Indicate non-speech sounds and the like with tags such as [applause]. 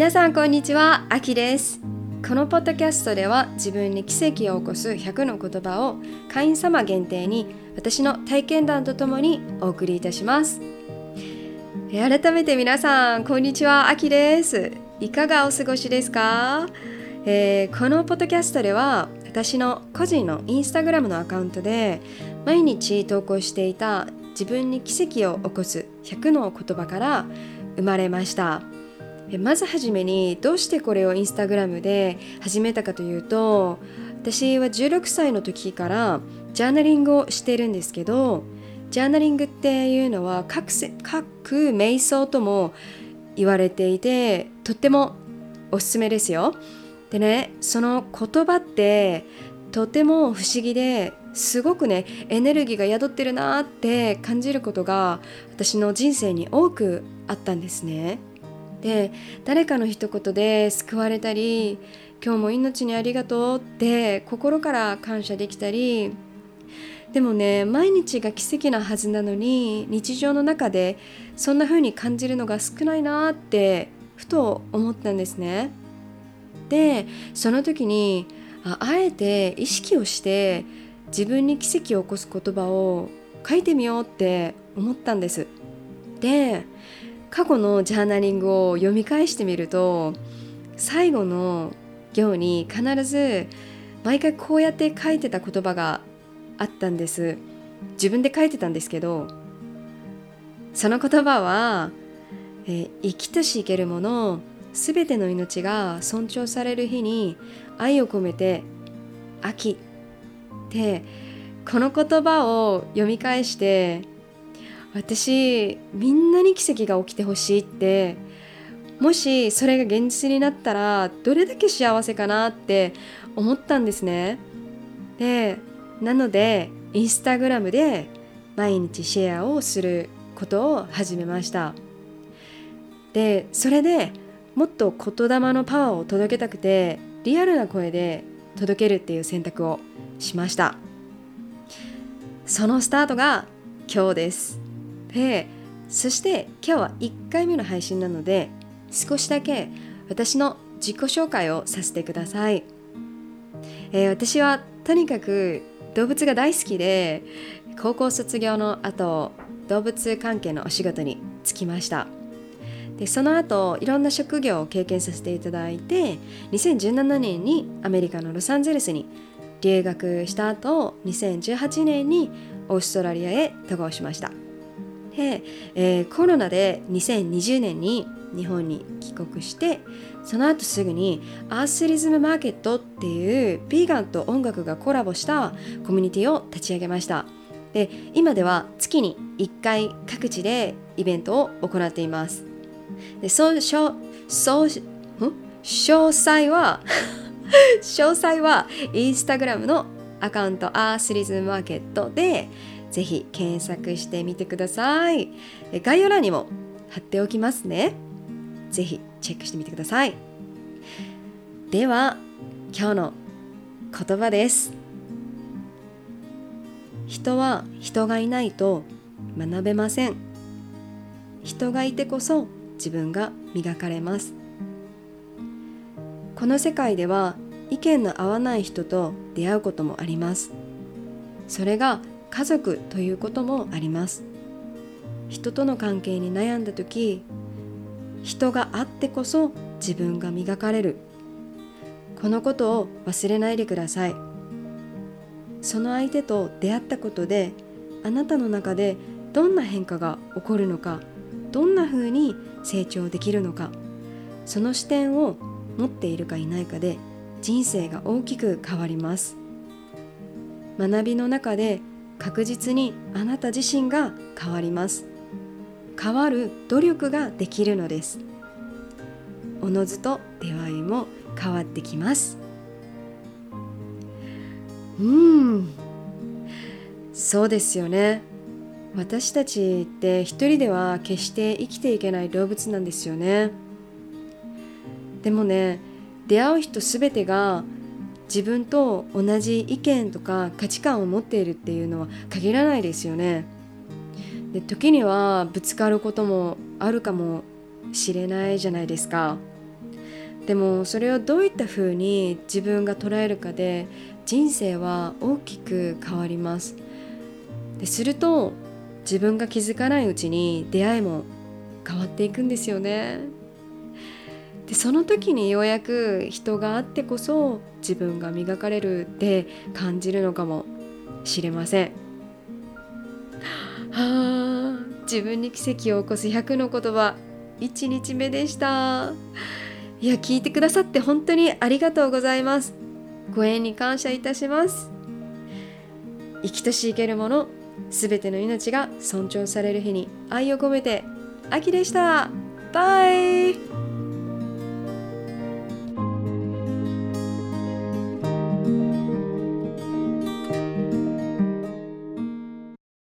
皆さんこんにちは、あきです。このポッドキャストでは自分に奇跡を起こす100の言葉を会員様限定に私の体験談とともにお送りいたします。改めて皆さんこんにちは、あきです。いかがお過ごしですか、えー、このポッドキャストでは私の個人のインスタグラムのアカウントで毎日投稿していた自分に奇跡を起こす100の言葉から生まれました。まずはじめにどうしてこれをインスタグラムで始めたかというと私は16歳の時からジャーナリングをしてるんですけどジャーナリングっていうのは各各瞑想とも言われていてとってもおすすめですよ。でねその言葉ってとても不思議ですごくねエネルギーが宿ってるなって感じることが私の人生に多くあったんですね。で誰かの一言で救われたり今日も命にありがとうって心から感謝できたりでもね毎日が奇跡なはずなのに日常の中でそんな風に感じるのが少ないなってふと思ったんですね。でその時にああえて意識をして自分に奇跡を起こす言葉を書いてみようって思ったんです。で過去のジャーナリングを読み返してみると最後の行に必ず毎回こうやって書いてた言葉があったんです。自分で書いてたんですけどその言葉は、えー、生きとし生けるものすべての命が尊重される日に愛を込めて秋。ってこの言葉を読み返して私みんなに奇跡が起きてほしいってもしそれが現実になったらどれだけ幸せかなって思ったんですね。でなのでインスタグラムで毎日シェアをすることを始めました。でそれでもっと言霊のパワーを届けたくてリアルな声で届けるっていう選択をしました。そのスタートが今日です。でそして今日は1回目の配信なので少しだけ私の自己紹介をさせてください、えー、私はとにかく動物が大好きで高校卒業の後動物関係のお仕事に就きました。でその後いろんな職業を経験させていただいて2017年にアメリカのロサンゼルスに留学した後2018年にオーストラリアへ渡航しました。で、えー、コロナで2020年に日本に帰国してその後すぐにアースリズムマーケットっていうビーガンと音楽がコラボしたコミュニティを立ち上げました。で今では月に1回各地でイベントを行っています。で詳細は [laughs] 詳細はインスタグラムのアカウントアースリズムマーケットでぜひ検索してみてください。概要欄にも貼っておきますね。ぜひチェックしてみてください。では今日の言葉です。人は人がいないと学べません。人がいてこそ自分が磨かれます。この世界では意見の合わない人と出会うこともあります。それが家族ということもあります。人との関係に悩んだ時人があってこそ自分が磨かれる。このことを忘れないでください。その相手と出会ったことであなたの中でどんな変化が起こるのかどんな風に成長できるのかその視点を持っているかいないかで人生が大きく変わります。学びの中で確実にあなた自身が変わります。変わる努力ができるのです。おのずと出会いも変わってきます。うん。そうですよね。私たちって一人では決して生きていけない動物なんですよね。でもね出会う人全てが自分と同じ意見とか価値観を持っているっていうのは限らないですよね。で時にはぶつかることもあるかもしれないじゃないですか。でもそれをどういった風に自分が捉えるかで人生は大きく変わりますですると自分が気づかないうちに出会いも変わっていくんですよねでその時にようやく人があってこそ自分が磨かれるって感じるのかもしれません。はあ自分に奇跡を起こす100の言葉1日目でした。いや聞いてくださって本当にありがとうございます。ご縁に感謝いたします。生きとし生けるものすべての命が尊重される日に愛を込めて秋でした。バイ。